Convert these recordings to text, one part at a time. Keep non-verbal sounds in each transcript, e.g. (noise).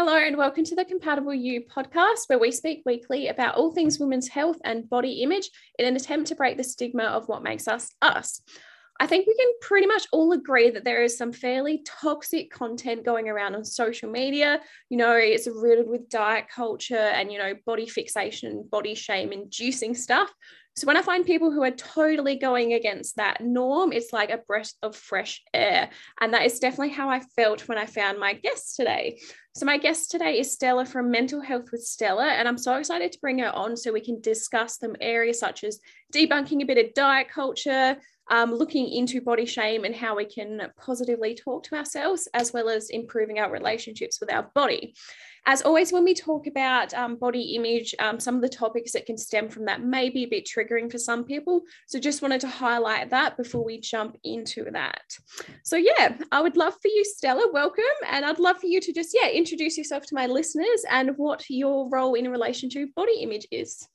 Hello, and welcome to the Compatible You podcast, where we speak weekly about all things women's health and body image in an attempt to break the stigma of what makes us us. I think we can pretty much all agree that there is some fairly toxic content going around on social media. You know, it's riddled with diet culture and, you know, body fixation, body shame inducing stuff. So when I find people who are totally going against that norm, it's like a breath of fresh air. And that is definitely how I felt when I found my guest today. So my guest today is Stella from Mental Health with Stella, and I'm so excited to bring her on so we can discuss some areas such as debunking a bit of diet culture, um, looking into body shame and how we can positively talk to ourselves, as well as improving our relationships with our body. As always, when we talk about um, body image, um, some of the topics that can stem from that may be a bit triggering for some people. So just wanted to highlight that before we jump into that. So yeah, I would love for you, Stella, welcome. And I'd love for you to just, yeah, introduce yourself to my listeners and what your role in relation to body image is.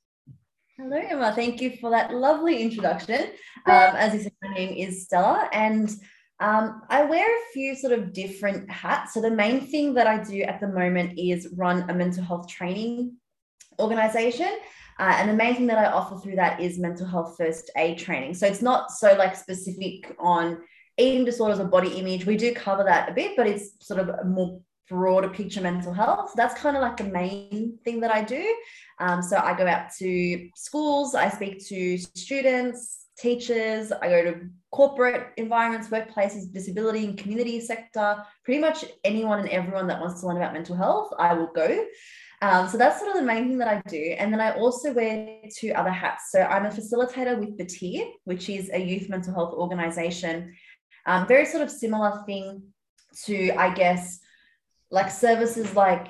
Hello, Emma. Thank you for that lovely introduction. (laughs) Um, as you said, my name is Stella, and um, I wear a few sort of different hats. So the main thing that I do at the moment is run a mental health training organization. Uh, and the main thing that I offer through that is mental health first aid training. So it's not so like specific on eating disorders or body image. We do cover that a bit, but it's sort of more broader picture mental health. That's kind of like the main thing that I do. Um, so I go out to schools, I speak to students, teachers, I go to corporate environments, workplaces, disability and community sector, pretty much anyone and everyone that wants to learn about mental health, I will go. Um, so that's sort of the main thing that I do. And then I also wear two other hats. So I'm a facilitator with Batyr, which is a youth mental health organization. Um, very sort of similar thing to, I guess, like services like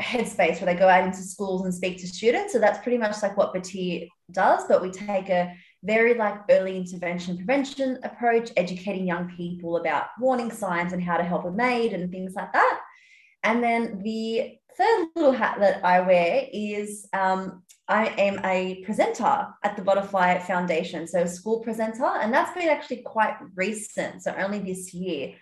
Headspace, where they go out into schools and speak to students. So that's pretty much like what Batyr does, but we take a very like early intervention prevention approach, educating young people about warning signs and how to help a maid and things like that. And then the third little hat that I wear is um, I am a presenter at the Butterfly Foundation, so a school presenter, and that's been actually quite recent, so only this year.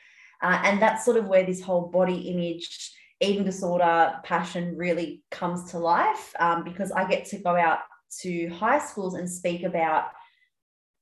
Uh, and that's sort of where this whole body image, eating disorder passion really comes to life um, because I get to go out to high schools and speak about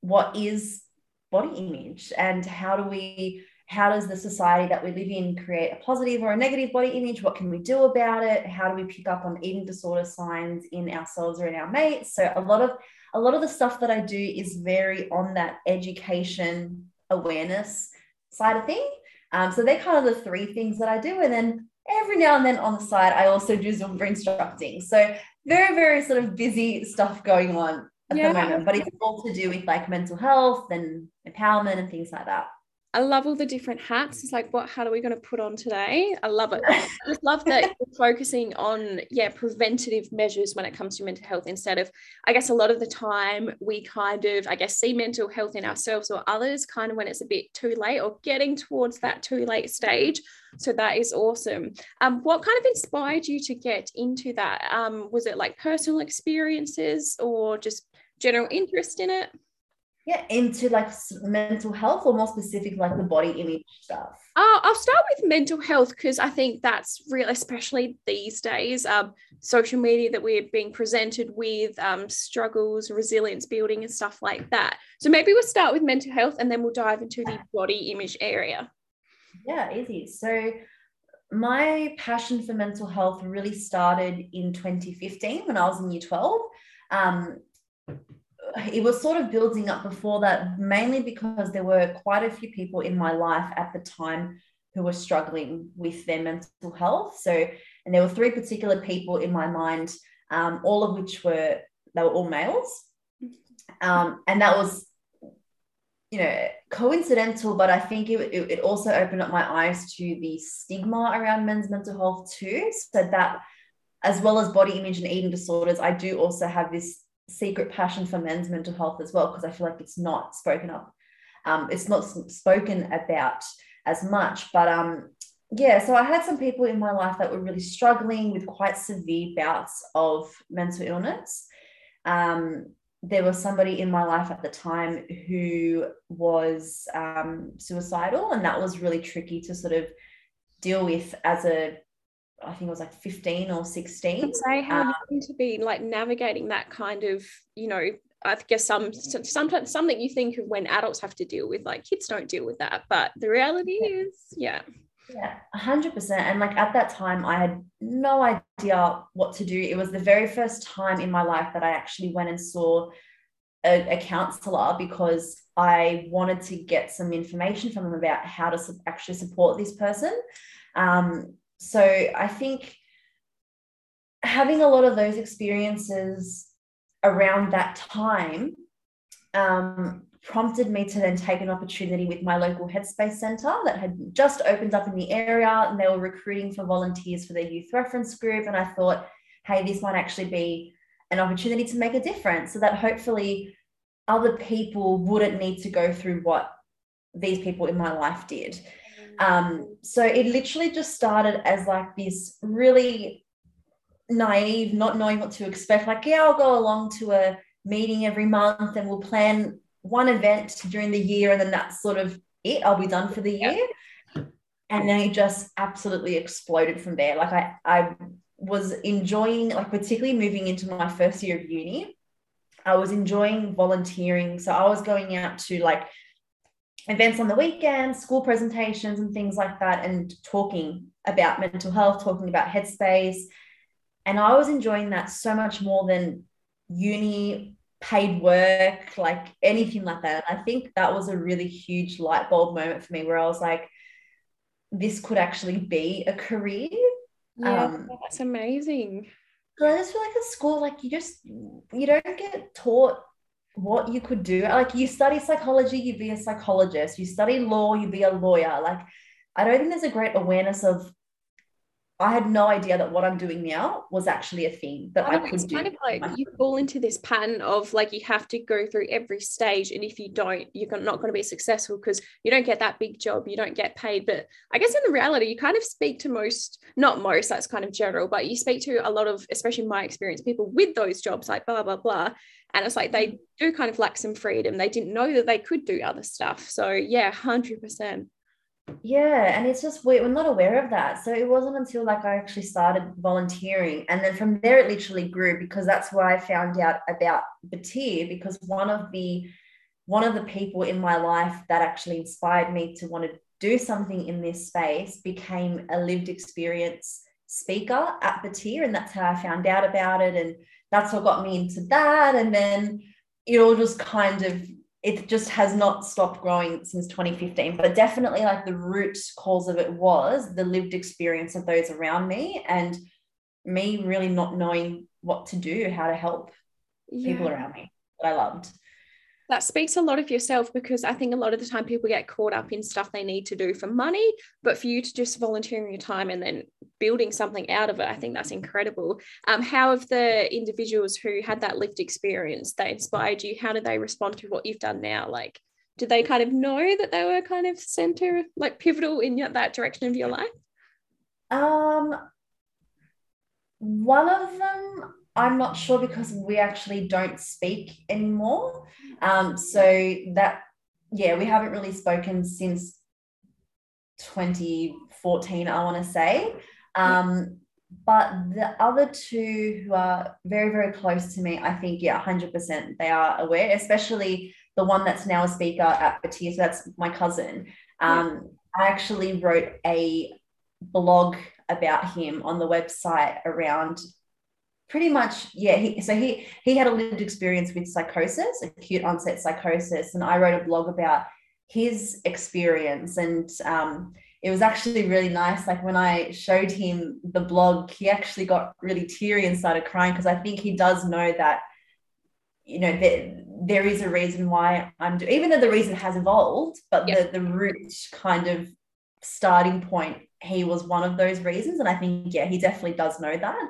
what is body image and how do we how does the society that we live in create a positive or a negative body image? What can we do about it? How do we pick up on eating disorder signs in ourselves or in our mates? So a lot of a lot of the stuff that i do is very on that education awareness side of thing um, so they're kind of the three things that i do and then every now and then on the side i also do zumba instructing so very very sort of busy stuff going on at yeah. the moment, but it's all to do with like mental health and empowerment and things like that. I love all the different hats. It's like, what hat are we going to put on today? I love it. (laughs) I just love that you're focusing on, yeah, preventative measures when it comes to mental health instead of, I guess, a lot of the time we kind of, I guess, see mental health in ourselves or others kind of when it's a bit too late or getting towards that too late stage. So that is awesome. Um, what kind of inspired you to get into that? Um, was it like personal experiences or just general interest in it? Yeah, into like mental health or more specific, like the body image stuff? Uh, I'll start with mental health because I think that's real, especially these days. Um, social media that we're being presented with, um, struggles, resilience building, and stuff like that. So maybe we'll start with mental health and then we'll dive into the body image area. Yeah, easy. So my passion for mental health really started in 2015 when I was in year 12. Um, it was sort of building up before that, mainly because there were quite a few people in my life at the time who were struggling with their mental health. So, and there were three particular people in my mind, um, all of which were they were all males, um, and that was, you know, coincidental. But I think it, it, it also opened up my eyes to the stigma around men's mental health too. So that, as well as body image and eating disorders, I do also have this secret passion for men's mental health as well because I feel like it's not spoken up. Um, it's not spoken about as much. But um, yeah, so I had some people in my life that were really struggling with quite severe bouts of mental illness. Um, there was somebody in my life at the time who was um, suicidal, and that was really tricky to sort of deal with as a I think it was like 15 or 16. say how um, you to be like navigating that kind of, you know, I guess some sometimes something you think of when adults have to deal with, like kids don't deal with that. But the reality yeah. is, yeah. Yeah, 100%. And like at that time, I had no idea what to do. It was the very first time in my life that I actually went and saw a, a counselor because I wanted to get some information from them about how to actually support this person. Um, so I think having a lot of those experiences around that time um, prompted me to then take an opportunity with my local Headspace Centre that had just opened up in the area and they were recruiting for volunteers for their youth reference group. And I thought, hey, this might actually be an opportunity to make a difference so that hopefully other people wouldn't need to go through what these people in my life did. Um, so it literally just started as like this really naive, not knowing what to expect. Like, yeah, I'll go along to a meeting every month and we'll plan one event during the year and then that's sort of it. I'll be done for the year. Yeah. And then it just absolutely exploded from there. Like I, I was enjoying, like particularly moving into my first year of uni, I was enjoying volunteering. So I was going out to like events on the weekends, school presentations, and things like that, and talking about mental health, talking about headspace. And I was enjoying that so much more than uni paid work, like anything like that. And I think that was a really huge light bulb moment for me where I was like, this could actually be a career. Yeah, um, that's amazing. I just feel like at school, like you just you don't get taught what you could do. Like you study psychology, you'd be a psychologist. You study law, you'd be a lawyer. Like I don't think there's a great awareness of I had no idea that what I'm doing now was actually a thing that I, I could do. It's kind of like you fall into this pattern of like you have to go through every stage, and if you don't, you're not going to be successful because you don't get that big job, you don't get paid. But I guess in the reality, you kind of speak to most, not most, that's kind of general, but you speak to a lot of, especially my experience, people with those jobs, like blah blah blah, and it's like they mm. do kind of lack some freedom. They didn't know that they could do other stuff. So yeah, hundred percent. Yeah, and it's just we're, we're not aware of that. So it wasn't until like I actually started volunteering, and then from there it literally grew because that's where I found out about Batyr because one of the one of the people in my life that actually inspired me to want to do something in this space became a lived experience speaker at Batyr, and that's how I found out about it, and that's what got me into that, and then it all just kind of it just has not stopped growing since 2015 but definitely like the root cause of it was the lived experience of those around me and me really not knowing what to do how to help yeah. people around me that i loved that speaks a lot of yourself because I think a lot of the time people get caught up in stuff they need to do for money, but for you to just volunteering your time and then building something out of it, I think that's incredible. Um, how have the individuals who had that lived experience that inspired you, how did they respond to what you've done now? Like, did they kind of know that they were kind of center, like pivotal in that direction of your life? Um, one of them I'm not sure because we actually don't speak anymore. Um, so that, yeah, we haven't really spoken since 2014, I want to say. Um, but the other two who are very, very close to me, I think, yeah, 100% they are aware, especially the one that's now a speaker at Batyr. So that's my cousin. Um, I actually wrote a blog about him on the website around pretty much yeah he, so he he had a lived experience with psychosis acute onset psychosis and i wrote a blog about his experience. And um, it was actually really nice like when i showed him the blog he actually got really teary and started crying because i think he does know that you know that there is a reason why i'm do- even though the reason has evolved but yep. the the root kind of starting point he was one of those reasons. And i think yeah he definitely does know that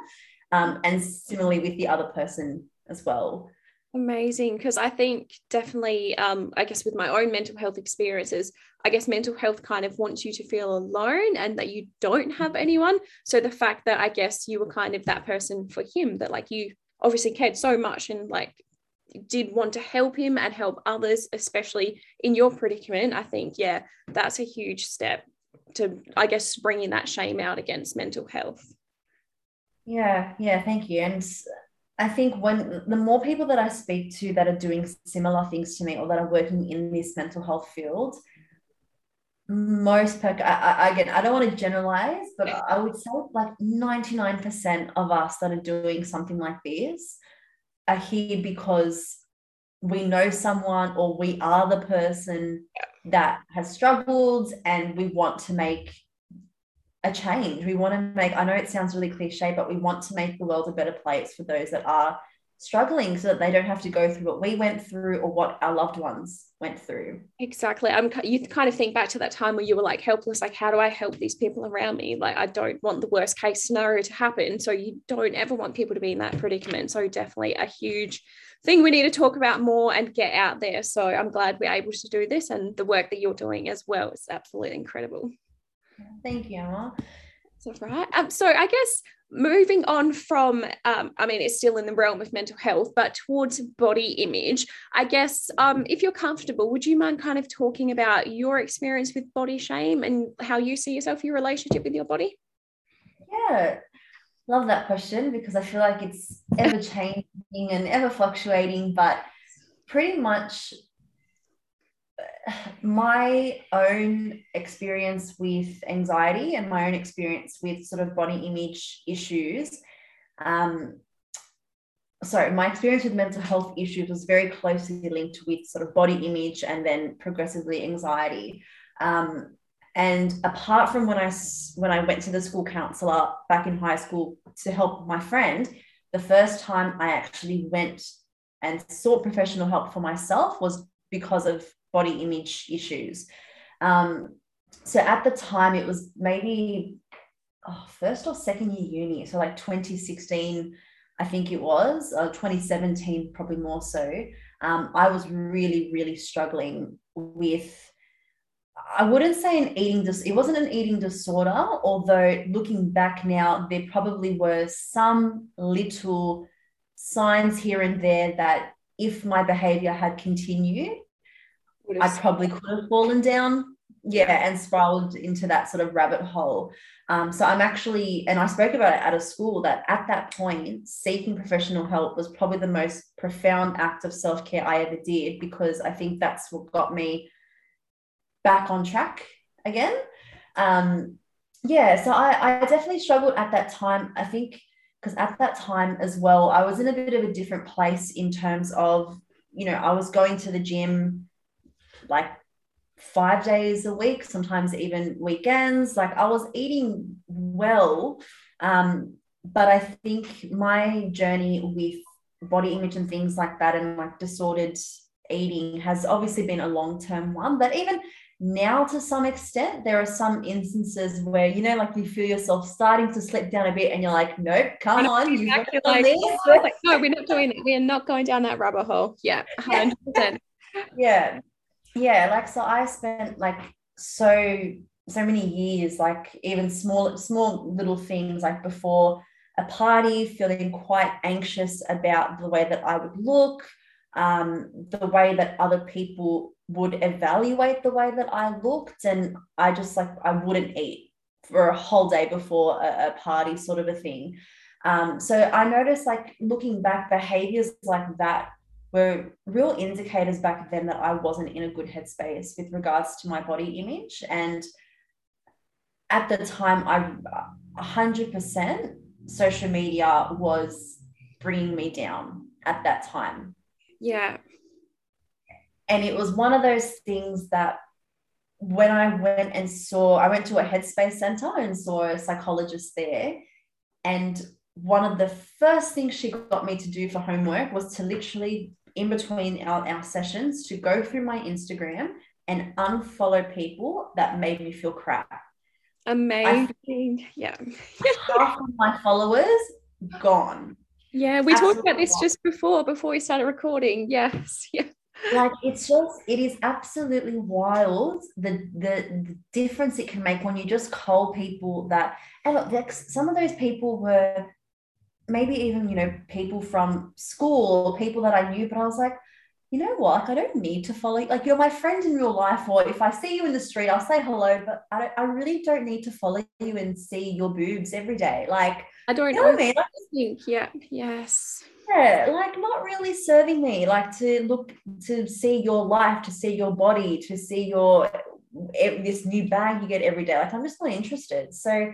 um, and similarly with the other person as well. Amazing because i think definitely um, i guess with my own mental health experiences i guess mental health kind of wants you to feel alone and that you don't have anyone. So the fact that i guess you were kind of that person for him that like you obviously cared so much and like did want to help him and help others especially in your predicament i think yeah that's a huge step to i guess bringing that shame out against mental health Yeah, yeah, thank you. And I think when the more people that I speak to that are doing similar things to me or that are working in this mental health field, most per I, I, again, I don't want to generalize, but. I would say like 99% of us that are doing something like this are here because we know someone or we are the person that has struggled and we want to make a change. We want to make, I know it sounds really cliche, but we want to make the world a better place for those that are struggling so that they don't have to go through what we went through or what our loved ones went through. Exactly. I'm you kind of think back to that time where you were like helpless, like how do I help these people around me? Like I don't want the worst case scenario to happen. So you don't ever want people to be in that predicament. So definitely a huge thing we need to talk about more and get out there. So I'm glad we're able to do this and the work that you're doing as well is absolutely incredible. Thank you, Emma. That's right. Um, so I guess moving on from, um, I mean, it's still in the realm of mental health, but towards body image, I guess um, if you're comfortable, would you mind kind of talking about your experience with body shame and how you see yourself, your relationship with your body? Yeah, love that question because I feel like it's ever changing and ever fluctuating, but pretty much my own experience with anxiety and my own experience with sort of body image issues um, sorry, my experience with mental health issues was very closely linked with sort of body image and then progressively anxiety. Um, and apart from when I when I went to the school counselor back in high school to help my friend, the first time I actually went and sought professional help for myself was because of body image issues. Um, so at the time, it was maybe oh, first or second year uni, so like 2016, I think it was, or 2017, probably more so. Um, I was really, really struggling with. I wouldn't say an eating dis- it wasn't an eating disorder, although looking back now, there probably were some little signs here and there that if my behavior had continued, I probably could have fallen down, yeah, and spiraled into that sort of rabbit hole. Um, so I'm actually, and I spoke about it at a school that at that point, seeking professional help was probably the most profound act of self care I ever did because I think that's what got me back on track again. Um, yeah, so I, I definitely struggled at that time. I think because at that time as well, I was in a bit of a different place in terms of, you know, I was going to the gym like five days a week, sometimes even weekends. Like I was eating well. Um, but I think my journey with body image and things like that and like disordered eating has obviously been a long term one. But even now, to some extent, there are some instances where you know, like you feel yourself starting to slip down a bit, and you're like, "Nope, come on, exactly like, (laughs) like, no, we're not doing it. We are not going down that rubber hole." (laughs) Yeah, hundred percent. Yeah, yeah like so i spent like so so many years like even small small little things like before a party feeling quite anxious about the way that i would look um, the way that other people would evaluate the way that i looked and i just like i wouldn't eat for a whole day before a, a party sort of a thing. Um, so i noticed like looking back behaviors like that were real indicators back then that I wasn't in a good headspace with regards to my body image. And at the time, I 100% social media was bringing me down at that time. Yeah. And it was one of those things that when I went and saw, I went to a headspace center and saw a psychologist there. And one of the first things she got me to do for homework was to literally in between our, our sessions to go through my Instagram and unfollow people that made me feel crap. Amazing. yeah. half of my followers gone. Yeah, we Absolutely talked about this just before before we started recording. Yes. (laughs) Yeah. Like it's just it is absolutely wild the, the the difference it can make when you just call people that and look some of those people were maybe even you know people from school or people that I knew, but I was like, you know what? Like, I don't need to follow you. Like, you're my friend in real life, or if I see you in the street, I'll say hello, but I, I really don't need to follow you and see your boobs every day. Like, I don't you know what I mean? Like, think, yeah, yes. Yeah, like not really serving me, like to look to see your life, to see your body, to see your this new bag you get every day. Like, I'm just not interested. So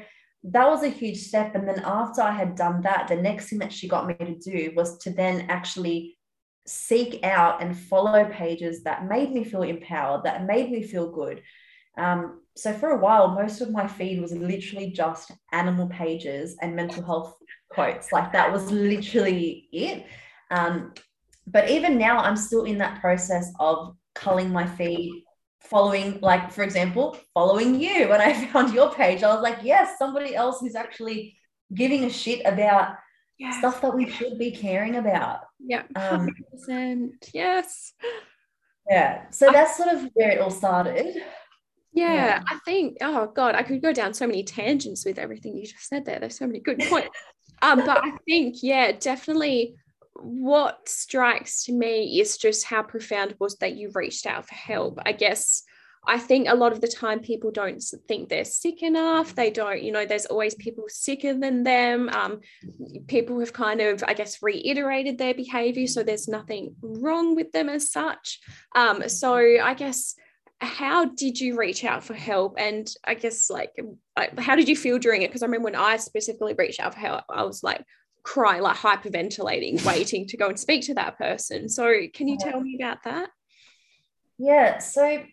that was a huge step. And then after I had done that, the next thing that she got me to do was to then actually seek out and follow pages that made me feel empowered, that made me feel good. Um, so for a while, most of my feed was literally just animal pages and mental health quotes. Like that was literally it. Um, but even now, I'm still in that process of culling my feed, following, like, for example, following you. When I (laughs) found your page, I was like, yes, somebody else who's actually giving a shit about yes. stuff that we should be caring about. Yeah. Um, yes. Yeah. So that's sort of where it all started. Yeah, yeah, I think, oh God, I could go down so many tangents with everything you just said there. There's so many good points. (laughs) um, but I think, yeah, definitely what strikes to me is just how profound it was that you reached out for help. I guess I think a lot of the time people don't think they're sick enough. They don't, you know, there's always people sicker than them. Um, people have kind of, I guess, reiterated their behavior. So there's nothing wrong with them as such. Um, so I guess, how did you reach out for help? And I guess, like, how did you feel during it? Because I remember when I specifically reached out for help, I was like, crying, like hyperventilating, (laughs) waiting to go and speak to that person. So, can you tell me about that? Yeah. So,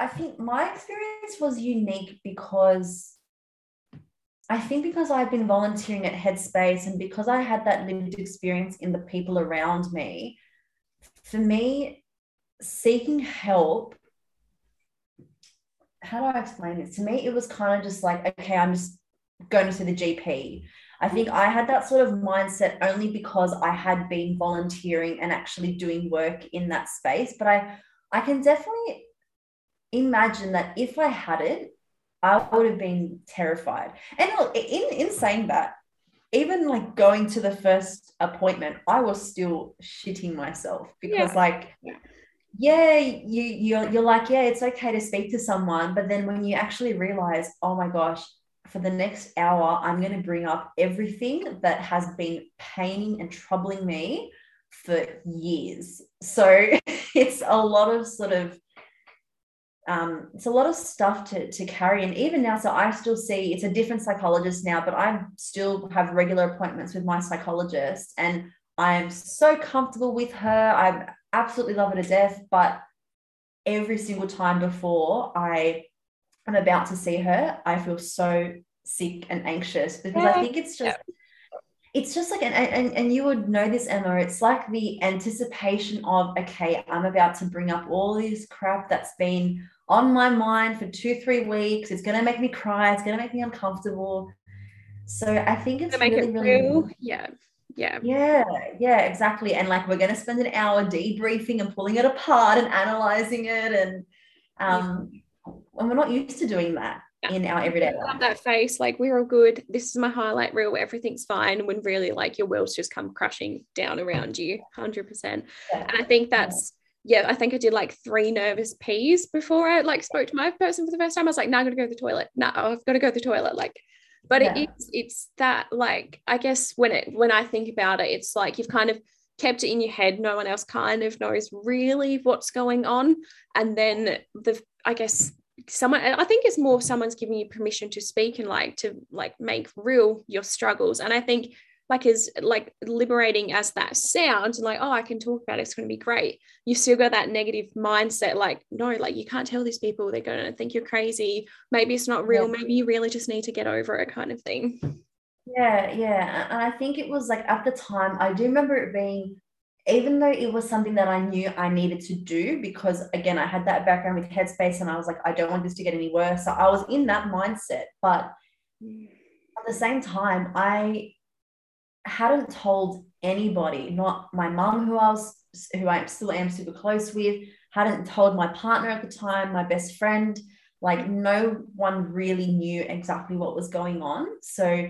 I think my experience was unique because I think because I've been volunteering at Headspace and because I had that lived experience in the people around me, for me, seeking help, how do I explain this? To me, it was kind of just like, okay, I'm just going to see the GP. I think I had that sort of mindset only because I had been volunteering and actually doing work in that space. But I, I can definitely imagine that if I hadn't, I would have been terrified. And in, in saying that, even like going to the first appointment, I was still shitting myself because, yeah. like, yeah, you you're, you're like, yeah, it's okay to speak to someone, but then when you actually realize, oh my gosh, for the next hour, I'm going to bring up everything that has been paining and troubling me for years. So (laughs) it's a lot of sort of um, it's a lot of stuff to, to carry. And even now, so I still see it's a different psychologist now, but I still have regular appointments with my psychologist. And I'm so comfortable with her. I absolutely love her to death. But every single time before I am about to see her, I feel so sick and anxious because yeah. I think it's just. Yeah it's just like and, and and you would know this emma it's like the anticipation of okay i'm about to bring up all this crap that's been on my mind for two, three weeks. It's going to make me cry. It's going to make me uncomfortable. So I think it's really, it really, real. yeah. Yeah. Yeah. Yeah, exactly. And like we're going to spend an hour debriefing and pulling it apart and analyzing it. And, um, yeah. And we're not used to doing that in our everyday life. That face, like we're all good. This is my highlight reel. Everything's fine. When really, like your world's just come crushing down around you, hundred percent. And I think that's yeah, I think I did like three nervous pees before I like spoke to my person for the first time. I was like, no, I'm gonna go to the toilet. No, I've got to go to the toilet. Like, but yeah. it is it's that like I guess when it when I think about it, it's like you've kind of kept it in your head. No one else kind of knows really what's going on. And then the I guess someone I think it's more someone's giving you permission to speak and like to like make real your struggles. And I think like as like liberating as that sounds and like oh i can talk about it it's going to be great you still got that negative mindset like no like you can't tell these people they're going to think you're crazy maybe it's not real yeah. maybe you really just need to get over it kind of thing yeah yeah and i think it was like at the time i do remember it being even though it was something that I knew I needed to do, because again, I had that background with Headspace and I was like, I don't want this to get any worse. So I was in that mindset. But mm. at the same time, I hadn't told anybody, not my mum, who I was, who I still am super close with, hadn't told my partner at the time, my best friend. Like, no one really knew exactly what was going on. So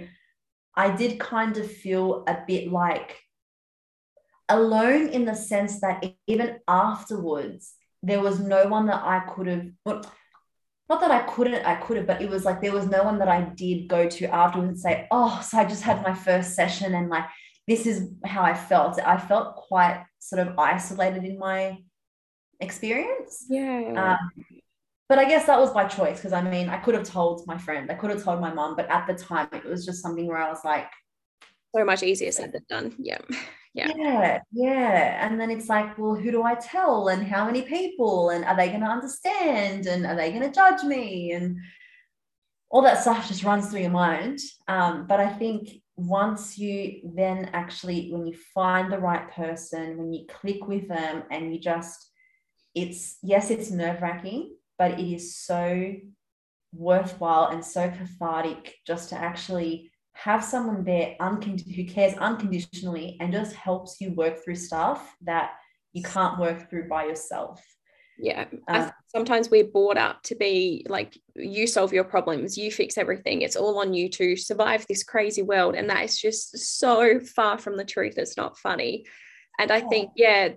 I did kind of feel a bit like alone in the sense that even afterwards, there was no one that I could have, well, not that I couldn't, I could have, but it was like there was no one that I did go to afterwards and say, oh, so I just had my first session and like this is how I felt. I felt quite sort of isolated in my experience. Yeah. Um, but I guess that was by choice because I mean, I could have told my friend, I could have told my mom, but at the time it was just something where I was like, so much easier said than done. Yeah. (laughs) Yeah. Yeah. Yeah. And then it's like, well, who do I tell and how many people and are they going to understand and are they going to judge me and all that stuff just runs through your mind. Um, but I think once you then actually, when you find the right person, when you click with them and you just, it's, yes, it's nerve wracking, but it is so worthwhile and so cathartic just to actually have someone there uncond- who cares unconditionally and just helps you work through stuff that you can't work through by yourself. Yeah. Um, sometimes we're brought up to be like, you solve your problems, you fix everything. It's all on you to survive this crazy world. And that is just so far from the truth. It's not funny. And I think, yeah,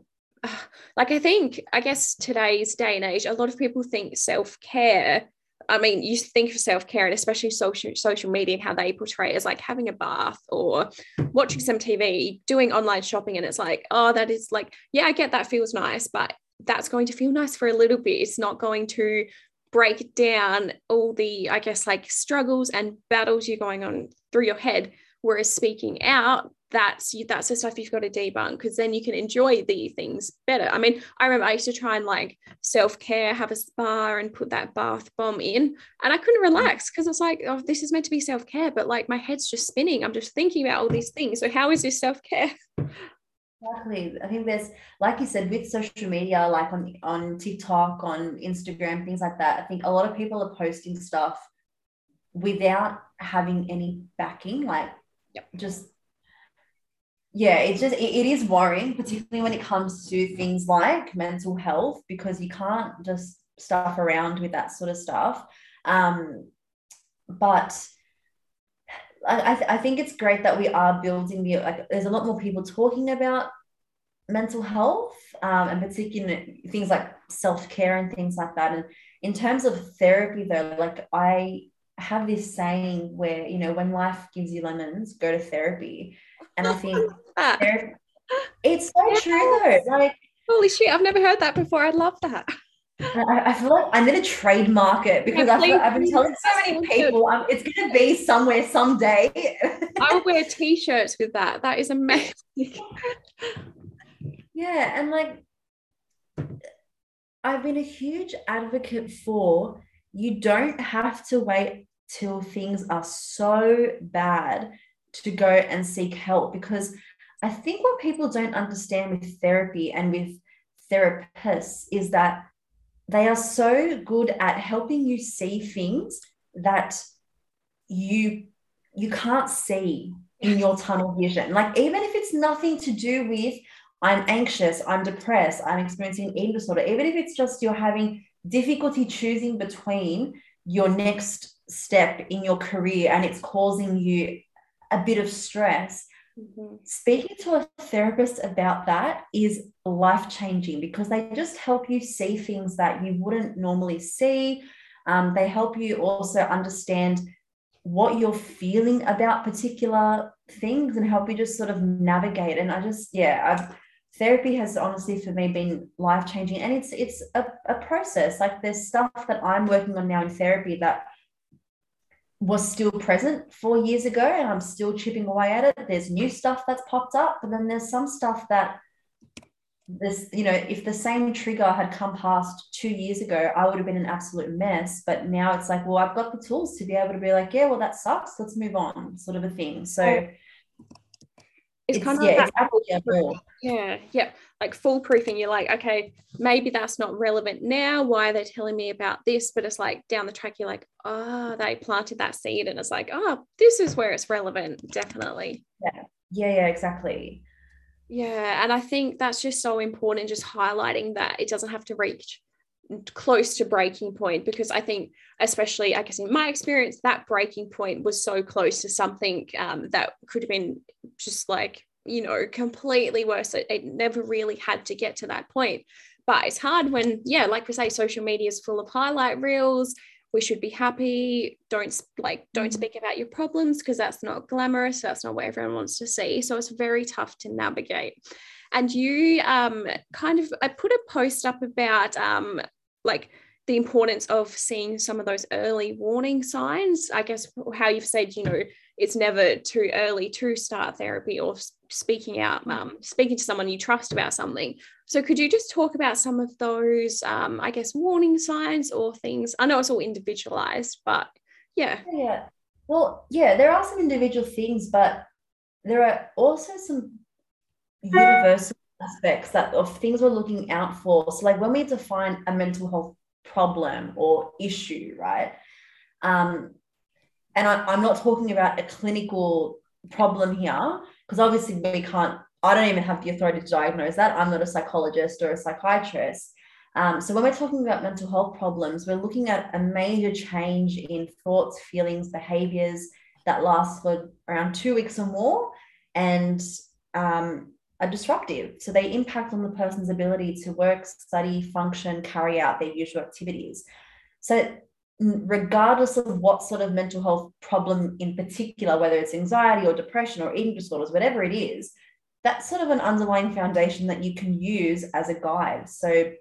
(sighs) like I think, I guess today's day and age, a lot of people think self care I mean, you think of self care and especially social social media and how they portray it as like having a bath or watching some TV, doing online shopping, and it's like, oh, that is like, yeah, I get that feels nice, but that's going to feel nice for a little bit. It's not going to break down all the, I guess, like struggles and battles you're going on through your head. Whereas speaking out that's that's the stuff you've got to debunk because then you can enjoy the things better. I mean, I remember I used to try and like self care, have a spa, and put that bath bomb in, and I couldn't mm. relax because it's like, oh, this is meant to be self care, but like my head's just spinning. I'm just thinking about all these things. So how is this self care? (laughs) Exactly. I think there's, like you said, with social media, like on on TikTok, on Instagram, things like that. I think a lot of people are posting stuff without having any backing, like yep. just yeah, it's just it, it is worrying, particularly when it comes to things like mental health, because you can't just stuff around with that sort of stuff. Um, but I, I, I think it's great that we are building the like. There's a lot more people talking about mental health, um, and particular things like self care and things like that. And in terms of therapy, though, like I have this saying where you know when life gives you lemons, go to therapy and I think (laughs) it's so yeah. true though. Like, holy shit, I've never heard that before. I love that. I, I feel like I'm going to trademark it because yeah, I've, I've, been telling so many people um, it's going to be somewhere someday. I'll wear (laughs) t-shirts with that. That is amazing. yeah, and like I've been a huge advocate for you don't have to wait till things are so bad to go and seek help because I think what people don't understand with therapy and with therapists is that they are so good at helping you see things that you you can't see in your tunnel vision. Like even if it's nothing to do with i'm anxious i'm depressed i'm experiencing eating disorder even if it's just you're having difficulty choosing between your next step in your career and it's causing you a bit of stress, mm-hmm. speaking to a therapist about that is life changing because they just help you see things that you wouldn't normally see. Um, they help you also understand what you're feeling about particular things and help you just sort of navigate. And I just, yeah, I've, therapy has honestly for me been life changing and it's it's a, a process like there's stuff that i'm working on now in therapy that was still present four years ago and I'm still chipping away at it. There's new stuff that's popped up, but then there's some stuff that this, you know, if the same trigger had come past two years ago, I would have been an absolute mess. But now it's like, well, I've got the tools to be able to be like, yeah, well, that sucks. Let's move on, sort of a thing. So it's, it's kind of yeah, it's yeah, yeah, like foolproofing. You're like, okay, maybe that's not relevant now. Why are they telling me about this? But it's like down the track, you're like, oh, they planted that seed, and it's like, oh, this is where it's relevant. Definitely. Yeah, yeah, yeah, exactly. Yeah, and I think that's just so important. Just highlighting that it doesn't have to reach close to breaking point because I think, especially I guess in my experience, that breaking point was so close to something um, that could have been just like you know, completely worse. It, it never really had to get to that point. But it's hard when, yeah, like we say, social media is full of highlight reels. We should be happy. Don't like, don't mm-hmm. speak about your problems because that's not glamorous. That's not what everyone wants to see. So it's very tough to navigate. And you um, kind of, I put a post up about um, like the importance of seeing some of those early warning signs. I guess how you've said, you know, it's never too early to start therapy or speaking out, um, speaking to someone you trust about something. So, could you just talk about some of those, um, I guess, warning signs or things? I know it's all individualized, but yeah. Yeah. Well, yeah, there are some individual things, but there are also some universal aspects that of things we're looking out for. So, like when we define a mental health problem or issue, right? Um, and I, am not talking about a clinical problem here, because obviously we can't, I don't even have the authority to diagnose that. I'm not a psychologist or a psychiatrist. Um, so when we're talking about mental health problems, we're looking at a major change in thoughts, feelings, behaviors that last for around two weeks or more and um, are disruptive. So they impact on the person's ability to work, study, function, carry out their usual activities. So regardless of what sort of mental health problem in particular, whether it's anxiety or depression or eating disorders, whatever it is, that's sort of an underlying foundation that you can use as a guide. So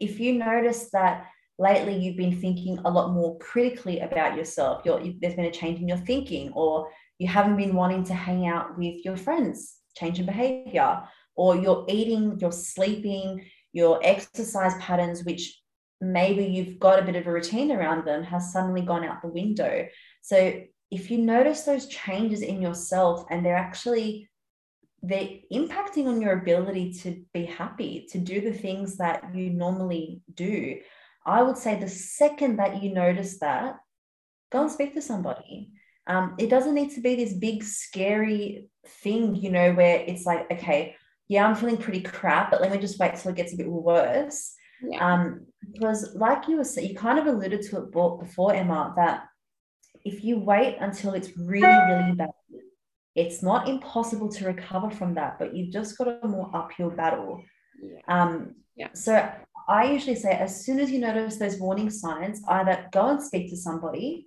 if you notice that lately you've been thinking a lot more critically about yourself, there's been a change in your thinking, or you haven't been wanting to hang out with your friends, change in behavior, or you're eating, you're sleeping, your exercise patterns, which maybe you've got a bit of a routine around them has suddenly gone out the window. So if you notice those changes in yourself and they're actually they're impacting on your ability to be happy, to do the things that you normally do. I would say the second that you notice that, go and speak to somebody. Um, it doesn't need to be this big, scary thing, you know, where it's like, okay, yeah, I'm feeling pretty crap, but let me just wait till it gets a bit worse. Yeah. Um, because like you were saying, you kind of alluded to it before, Emma, that if you wait until it's really, really bad, it's not impossible to recover from that, but you've just got a more uphill battle. Yeah. Um, yeah. So I usually say, as soon as you notice those warning signs, either go and speak to somebody,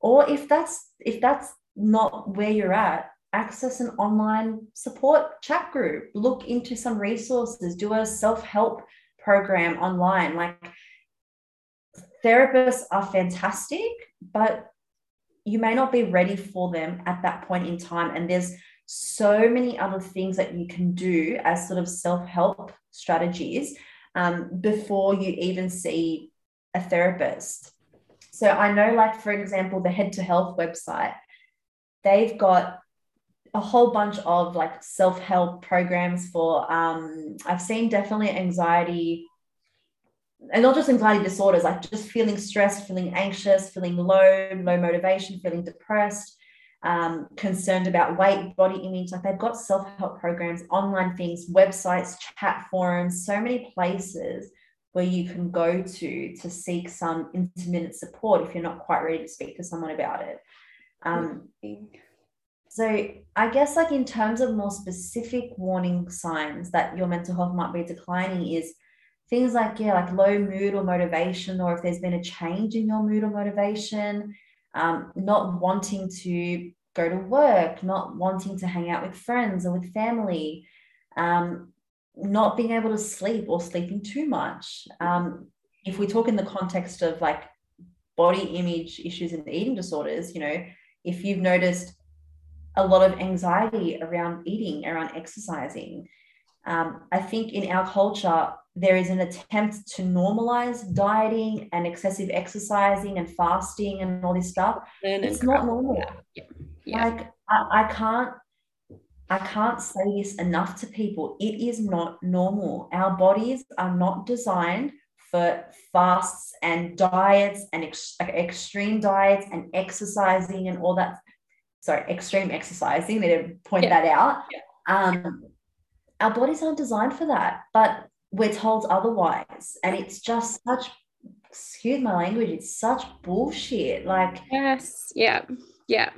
or if that's if that's not where you're at, access an online support chat group. Look into some resources. Do a self help program online. Like therapists are fantastic, but you may not be ready for them at that point in time. And there's so many other things that you can do as sort of self help strategies um, before you even see a therapist. So I know, like, for example, the Head to Health website, they've got a whole bunch of like self-help programs for um I've seen definitely anxiety and not just anxiety disorders, like just feeling stressed, feeling anxious, feeling low, low motivation, feeling depressed, um, concerned about weight, body image. Like they've got self help programs, online things, websites, chat forums, so many places where you can go to to seek some intermittent support if you're not quite ready to speak to someone about it. Um, so I guess like in terms of more specific warning signs that your mental health might be declining is things like yeah like low mood or motivation or if there's been a change in your mood or motivation um, not wanting to go to work not wanting to hang out with friends or with family um, not being able to sleep or sleeping too much. Um, if we talk in the context of like body image issues and eating disorders you know if you've noticed a lot of anxiety around eating, around exercising. Um, I think in our culture, there is an attempt to normalize dieting and excessive exercising and fasting and all this stuff. And it's not normal. Yeah. Yeah. Like I, I can't I can't say this enough to people. It is not normal. Our bodies are not designed for fasts and diets and ex- extreme diets and exercising and all that sorry, extreme exercising. They didn't point yeah. that out. Yeah. Um, our bodies aren't designed for that, but we're told otherwise. And it's just such, excuse my language, it's such bullshit. Like, yes, yeah, yeah.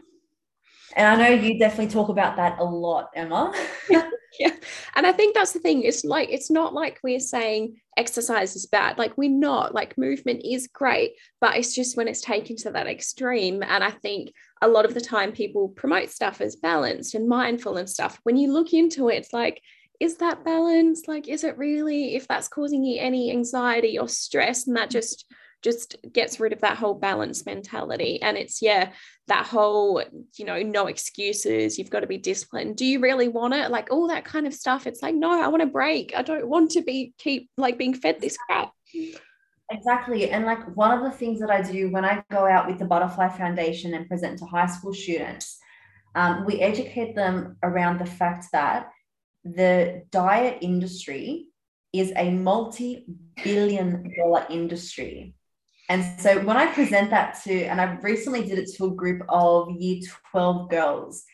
And I know you definitely talk about that a lot, Emma. (laughs) yeah. And I think that's the thing. It's like, it's not like we're saying exercise is bad. Like, we're not. Like, movement is great, but it's just when it's taken to that extreme. And I think a lot of the time people promote stuff as balanced and mindful and stuff. When you look into it, it's like, is that balance? Like, is it really, if that's causing you any anxiety or stress, and that mm. just just gets rid of that whole balance mentality. And it's, yeah, that whole, you know, no excuses, you've got to be disciplined. Do you really want it? Like all that kind of stuff. It's like, no, I want to break. I don't want to be keep like being fed this crap. Exactly. And like one of the things that I do when I go out with the Butterfly Foundation and present to high school students, um, we educate them around the fact that the diet industry is a multi billion dollar industry. And so when I present that to, and I recently did it to a group of year 12 girls,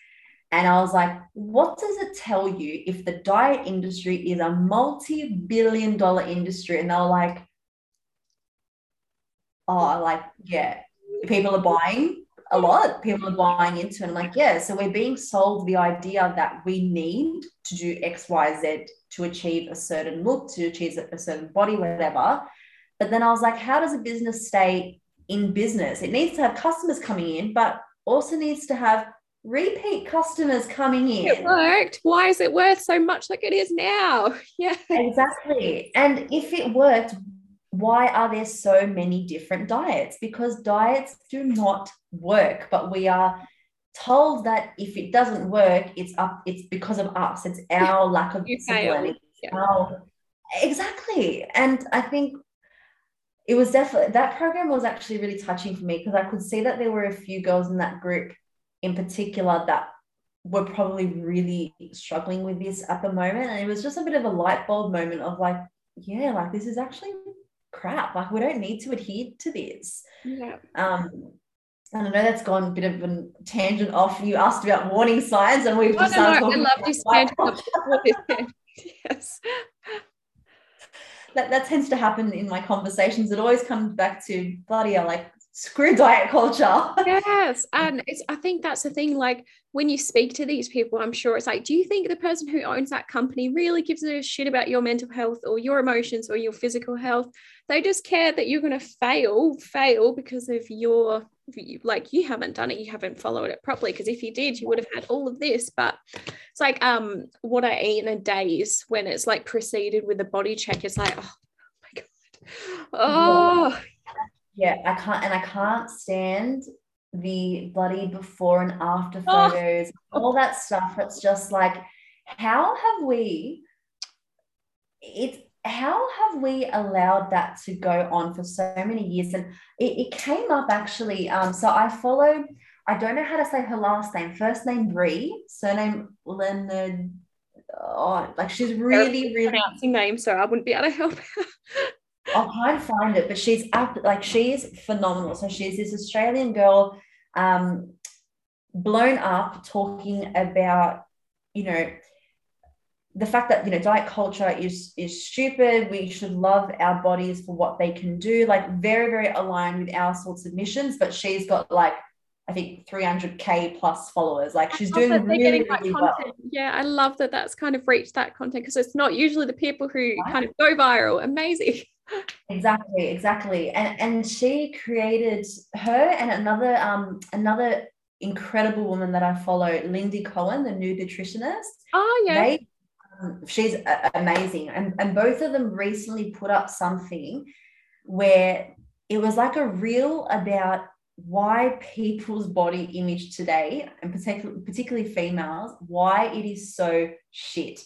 and I was like, what does it tell you if the diet industry is a multi billion dollar industry? And they were like, oh, like, yeah, people are buying a lot. People are buying into it. I'm like, yeah. So we're being sold the idea that we need to do X, Y, Z to achieve a certain look, to achieve a certain body, whatever. But then I was like, how does a business stay in business? It needs to have customers coming in, but also needs to have repeat customers coming in. It worked. Why is it worth so much like it is now? (laughs) Yeah. Exactly. And if it worked, why are there so many different diets? Because diets do not work, but we are told that if it doesn't work, it's up, it's because of us. It's our lack of discipline. Yeah. Our, exactly. And I think it was definitely that program was actually really touching for me because I could see that there were a few girls in that group in particular that were probably really struggling with this at the moment. And it was just a bit of a light bulb moment of like, yeah, like this is actually crap. Like we don't need to adhere to this. Yeah. Um, and I know that's gone a bit of a tangent off. You asked about warning signs, and we've oh, just no, no, I love this (laughs) tangent. yes that, that tends to happen in my conversations. It always comes back to bloody hell, like screw diet culture. (laughs) yes. And it's I think that's the thing. Like when you speak to these people, I'm sure it's like, do you think the person who owns that company really gives a shit about your mental health or your emotions or your physical health? They just care that you're gonna fail, fail because of your like you haven't done it, you haven't followed it properly. Because if you did, you would have had all of this. But it's like um what I eat in a days when it's like preceded with a body check. It's like, oh my god. Oh yeah, I can't and I can't stand the bloody before and after oh. photos, oh. all that stuff. It's just like, how have we it's how have we allowed that to go on for so many years? And it, it came up actually. Um, so I follow, I don't know how to say her last name, first name Brie, surname Leonard. Oh, like she's really, really pronouncing name, so I wouldn't be able to help. I'll try and find it, but she's up like she's phenomenal. So she's this Australian girl, um, blown up talking about, you know, the fact that you know diet culture is is stupid we should love our bodies for what they can do like very very aligned with our sorts of missions but she's got like I think 300k plus followers. Like she's doing really, really well. Yeah, I love that that's kind of reached that content because it's not usually the people who right. kind of go viral. Amazing. Exactly, exactly. And and she created her and another um another incredible woman that I follow, Lyndi Cohen, the Nude Nutritionist. Oh yeah. They um, she's amazing. And, and both of them recently put up something where it was like a reel about why people's body image today, and particularly, particularly females, why it is so shit.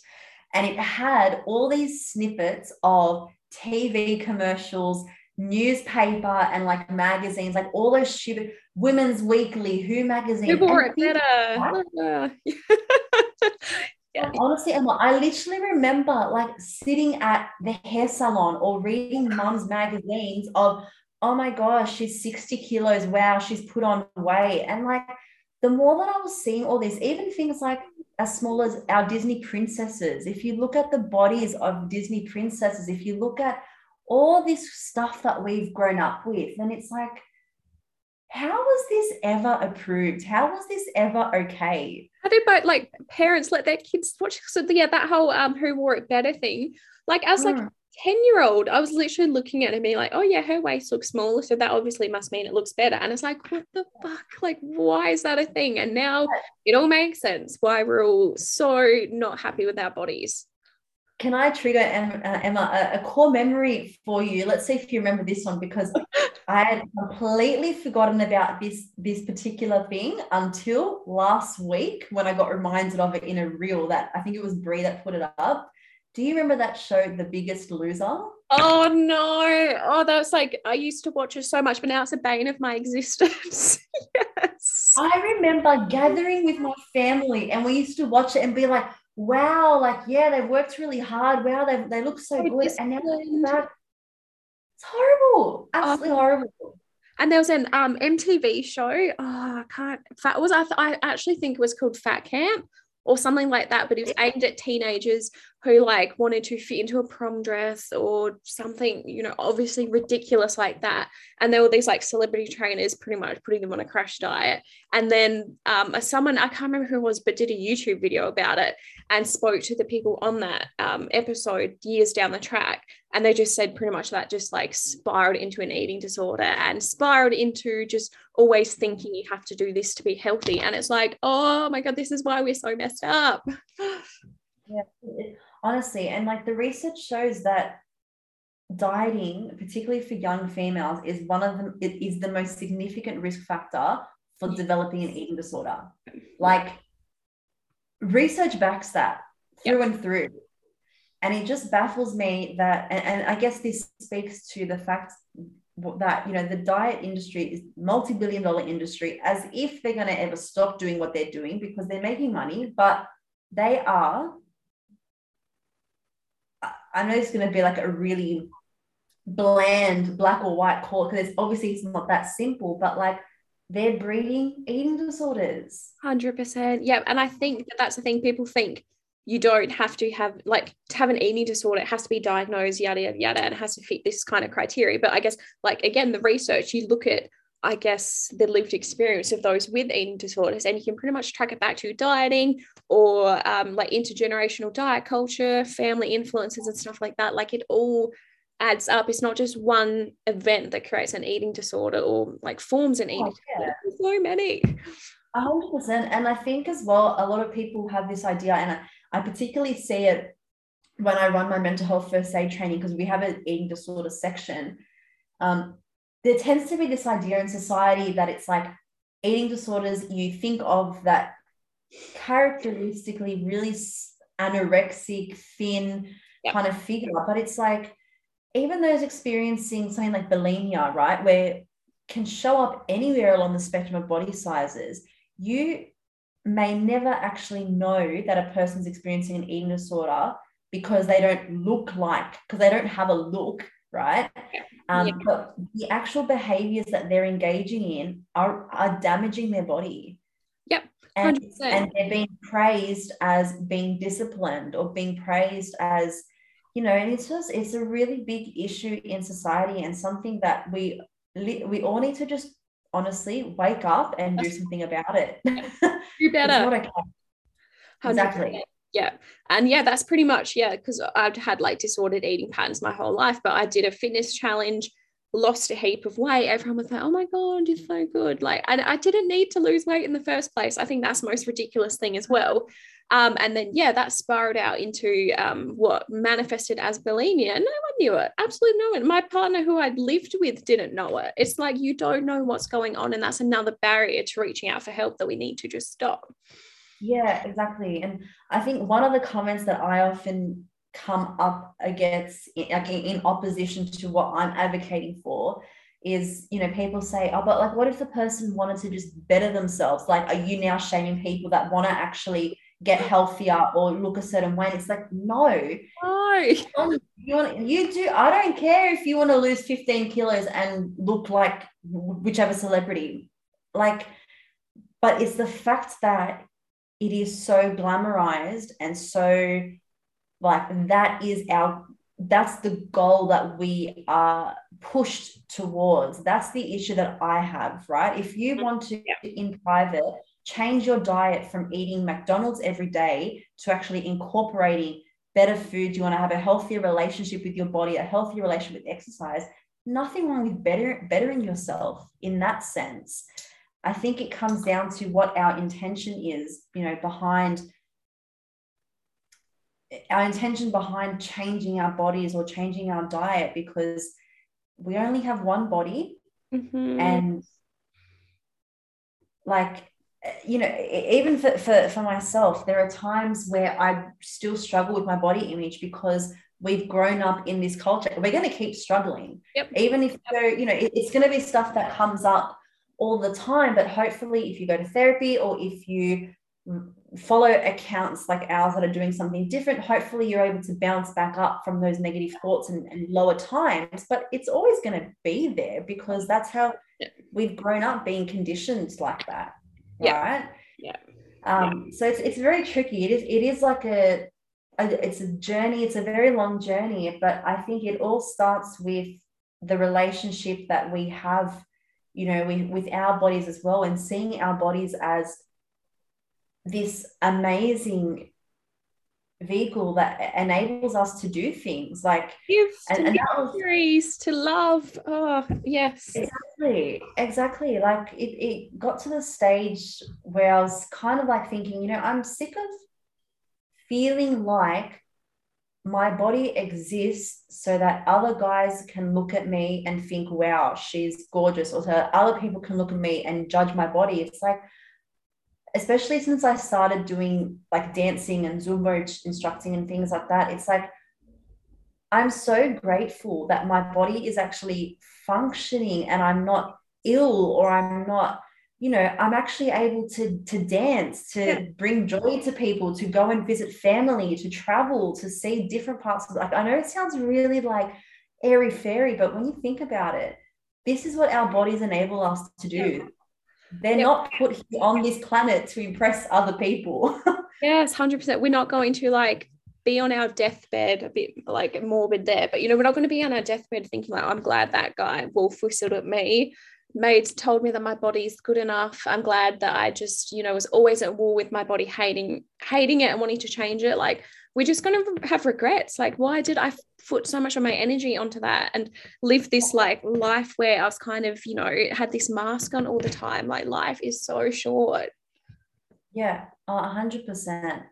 And it had all these snippets of TV commercials, newspaper, and like magazines, like all those stupid Women's Weekly, Who magazine. Who wore it better? (laughs) Yeah. Honestly, Emma, I literally remember like sitting at the hair salon or reading mum's magazines of, oh my gosh, she's 60 kilos. Wow, she's put on weight. And like the more that I was seeing all this, even things like as small as our Disney princesses, if you look at the bodies of Disney princesses, if you look at all this stuff that we've grown up with, and it's like, how was this ever approved? How was this ever okay? How did both like parents let their kids watch? So yeah, that whole um who wore it better thing. Like as like mm. 10 year old, I was literally looking at it and being like, oh yeah, her waist looks smaller. So that obviously must mean it looks better. And it's like, what the fuck? Like, why is that a thing? And now it all makes sense why we're all so not happy with our bodies. Can I trigger uh, Emma a, a core memory for you? Let's see if you remember this one because I had completely forgotten about this this particular thing until last week when I got reminded of it in a reel that I think it was Brie that put it up. Do you remember that show, The Biggest Loser? Oh no. Oh, that was like I used to watch it so much, but now it's a bane of my (laughs) existence. yes. I remember gathering with my family and we used to watch it and be like, wow, like, yeah, they worked really hard. Wow, they, they look so good. And now back, it's horrible. Absolutely oh. horrible. And there was an um, MTV show. Oh, I can't. Fat was I, th- I actually think it was called Fat Camp or something like that, but it was aimed at teenagers who like wanted to fit into a prom dress or something, you know, obviously ridiculous like that. And there were these like celebrity trainers pretty much putting them on a crash diet. And then um, someone, I can't remember who it was, but did a YouTube video about it and spoke to the people on that um, episode years down the track. And they just said pretty much that just like spiraled into an eating disorder and spiraled into just always thinking you have to do this to be healthy. And it's like, oh my God, this is why we're so messed up. (laughs) Yeah honestly and like the research shows that dieting particularly for young females is one of them it is the most significant risk factor for developing an eating disorder. Like research backs that through yep. and through. And it just baffles me that and, and i guess this speaks to the fact that you know the diet industry is multi-billion dollar industry as if they're going to ever stop doing what they're doing because they're making money but they are I know it's going to be like a really bland black or white call because obviously it's not that simple, but like they're breeding eating disorders. 100%. Yeah. And I think that that's the thing people think you don't have to have like to have an eating disorder it has to be diagnosed yada yada yada and it has to fit this kind of criteria but i guess like again the research you look at I guess, the lived experience of those with eating disorders. And you can pretty much track it back to dieting or um, like intergenerational diet culture, family influences, and stuff like that. Like it all adds up. It's not just one event that creates an eating disorder or like forms an eating oh, yeah. disorder. So many. A hundred percent. And I think as well, a lot of people have this idea, and I, I particularly see it when I run my mental health first aid training because we have an eating disorder section. Um, there tends to be this idea in society that it's like eating disorders, you think of that characteristically really anorexic, thin yep. kind of figure. But it's like, even those experiencing something like bulimia, right, where can show up anywhere along the spectrum of body sizes, you may never actually know that a person's experiencing an eating disorder because they don't look like, because they don't have a look, right? Um, yeah. But the actual behaviors that they're engaging in are, are damaging their body. Yep. And, and they're being praised as being disciplined or being praised as, you know, and it's just, it's a really big issue in society and something that we, we all need to just honestly wake up and do something about it. Do (laughs) better. Exactly yeah. And yeah that's pretty much yeah because i've had like disordered eating patterns my whole life but i did a fitness challenge lost a heap of weight. Everyone was like oh my god you're so good. Like and i didn't need to lose weight in the first place. I think that's the most ridiculous thing as well. Um, and then yeah that spiraled out into um, what manifested as bulimia. No one knew it. Absolutely no one. My partner who i'd lived with didn't know it. It's like you don't know what's going on and that's another barrier to reaching out for help that we need to just stop yeah, exactly. And I think one of the comments that I often come up against in, in opposition to what I'm advocating for is, you know, people say, oh, but like, what if the person wanted to just better themselves? Like, are you now shaming people that want to actually get healthier or look a certain way? And it's like, no. No. You, want, you do. I don't care if you want to lose 15 kilos and look like whichever celebrity. Like, but it's the fact that it is so glamorized and so like that is our that's the goal that we are pushed towards. That's the issue that I have, right? If you mm-hmm. want to, in private, change your diet from eating McDonald's every day to actually incorporating better food, you want to have a healthier relationship with your body, a healthier relationship with exercise, nothing wrong with better, bettering yourself in that sense. I think it comes down to what our intention is, you know, behind our intention behind changing our bodies or changing our diet because we only have one body mm-hmm. and like you know even for, for for myself there are times where i still struggle with my body image because we've grown up in this culture we're going to keep struggling yep. even if yep. you know it, it's going to be stuff that comes up all the time but hopefully if you go to therapy or if you follow accounts like ours that are doing something different, hopefully you're able to bounce back up from those negative thoughts and, and lower times. But it's always going to be there because that's how yeah. we've grown up being conditioned like that. Right. Yeah. Um, yeah. so it's it's very tricky. It is it is like a, a it's a journey, it's a very long journey, but I think it all starts with the relationship that we have, you know, with, with our bodies as well, and seeing our bodies as this amazing vehicle that enables us to do things like gifts and, and was, to love. Oh yes. Exactly exactly. Like it, it got to the stage where i was kind of like thinking you know i'm sick of feeling like my body exists so that other guys can look at me and think wow she's gorgeous or so other people can look at me and judge my body. It's like especially since I started doing like dancing and Zumba instructing and things like that, it's like I'm so grateful that my body is actually functioning and I'm not ill or I'm not, you know, I'm actually able to to dance, to yeah. bring joy to people, to go and visit family, to travel, to see different parts of like I know it sounds really like airy fairy, but when you think about it, this is what our bodies enable us to do. Yeah they're not put on this planet to impress other people. (laughs) yes, 100%. We're not going to like be on our deathbed, a bit like morbid there, but you know, we're not going to be on our deathbed thinking like, I'm glad that guy wolf whistled at me. Maids told me that my body's good enough. I'm glad that I just, you know, was always at war with my body, hating, hating it and wanting to change it. Like we're just going to have regrets. Like, why did I put so much of my energy onto that and live this like life where I was kind of, you know, had this mask on all the time? Like, life is so short. Yeah, hundred percent.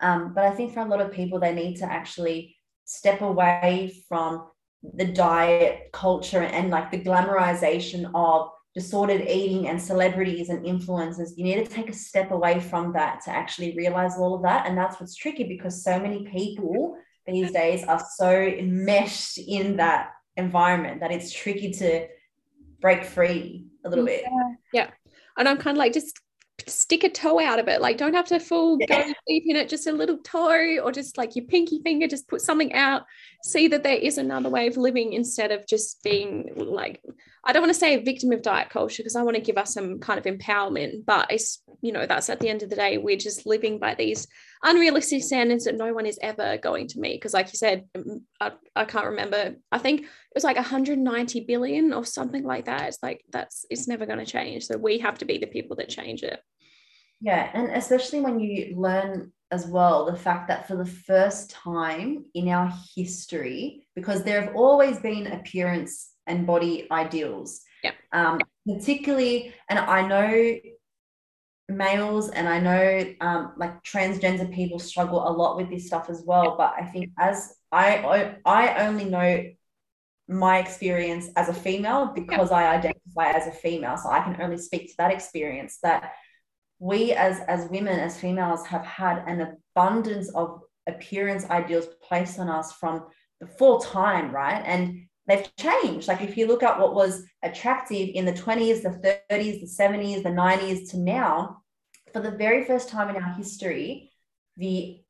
Um, but I think for a lot of people, they need to actually step away from the diet culture and like the glamorization of disordered eating and celebrities and influencers, you need to take a step away from that to actually realize all of that. And that's what's tricky because so many people these days are so enmeshed in that environment that it's tricky to break free a little bit. Yeah. yeah. And I'm kind of like, just stick a toe out of it. Like, don't have to full yeah. go deep in it, just a little toe or just like your pinky finger, just put something out. See that there is another way of living instead of just being like, I don't want to say a victim of diet culture because I want to give us some kind of empowerment, but it's, you know, that's at the end of the day, we're just living by these unrealistic standards that no one is ever going to meet. Because, like you said, I, I can't remember, I think it was like 190 billion or something like that. It's like, that's, it's never going to change. So we have to be the people that change it. Yeah. And especially when you learn as well the fact that for the first time in our history, because there have always been appearance and body ideals. Yeah. Um, particularly, and I know males and I know um, like transgender people struggle a lot with this stuff as well. But I think as I I only know my experience as a female because yeah. I identify as a female, so I can only speak to that experience. That we as as women as females have had an abundance of appearance ideals placed on us from the full time, right? And they've changed. Like if you look at what was attractive in the 20s, the 30s, the 70s, the 90s to now, for the very first time in our history, the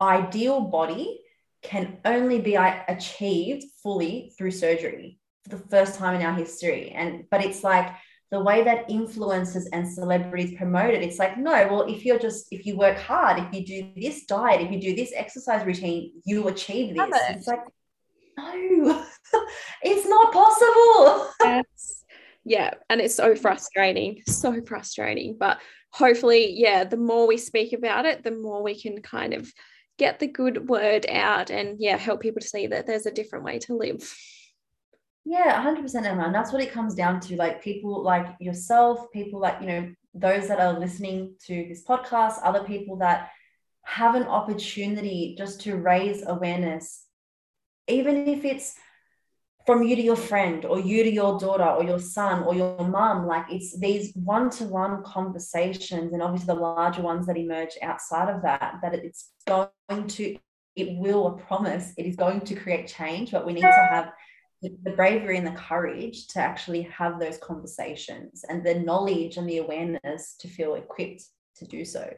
ideal body can only be uh, achieved fully through surgery for the first time in our history. And but it's like the way that influencers and celebrities promote it, it's like, no, well, if you're just, if you work hard, if you do this diet, if you do this exercise routine, you achieve this. It. It's like, no, (laughs) it's not possible. Yes. Yeah. And it's so mm-hmm. frustrating, so frustrating. But hopefully, yeah, the more we speak about it, the more we can kind of get the good word out and, yeah, help people to see that there's a different way to live. Yeah, 100% Emma. And that's what it comes down to. Like people like yourself, people like, you know, those that are listening to this podcast, other people that have an opportunity just to raise awareness, even if it's from you to your friend or you to your daughter or your son or your mum like it's these one-to-one conversations and obviously the larger ones that emerge outside of that that it's going to it will I promise it is going to create change but we need to have the bravery and the courage to actually have those conversations and the knowledge and the awareness to feel equipped to do so.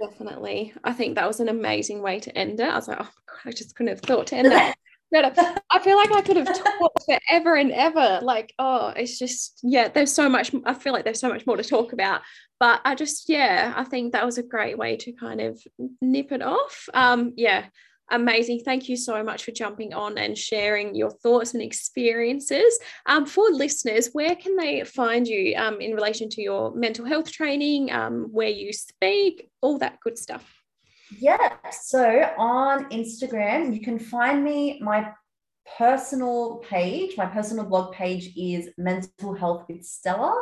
Definitely. I think that was an amazing way to end it. I was like, oh my God, I just couldn't have thought to end it (laughs) better. I feel like I could have talked forever and ever. Like, oh, it's just, yeah, there's so much. I feel like there's so much more to talk about. But I just, yeah, I think that was a great way to kind of nip it off. Um, yeah, amazing. Thank you so much for jumping on and sharing your thoughts and experiences. Um, for listeners, where can they find you um, in relation to your mental health training, um, where you speak, all that good stuff? Yeah. So on Instagram, you can find me. My personal page, my personal blog page is Mental Health with Stella.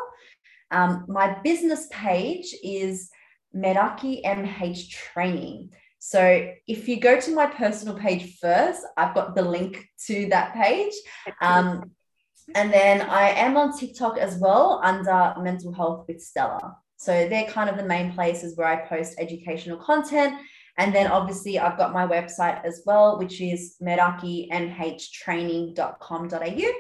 Um, my business page is Meraki MH Training. So if you go to my personal page first, I've got the link to that page. Um, and then I am on TikTok as well under Mental Health with Stella. So they're kind of the main places where I post educational content. And then obviously I've got my website as well, which is merakimhtraining.com.au.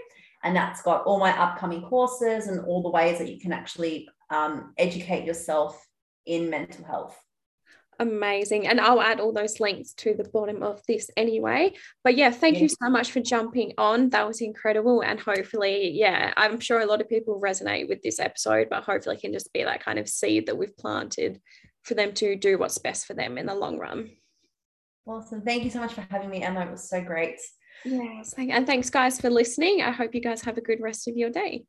And that's got all my upcoming courses and all the ways that you can actually um, educate yourself in mental health amazing. And i'll add all those links to the bottom of this anyway. But yeah thank yeah. you so much for jumping on. That was incredible. And hopefully yeah i'm sure a lot of people resonate with this episode but hopefully it can just be that kind of seed that we've planted for them to do what's best for them in the long run. Awesome. Thank you so much for having me emma. It was so great. Yes. And thanks guys for listening. I hope you guys have a good rest of your day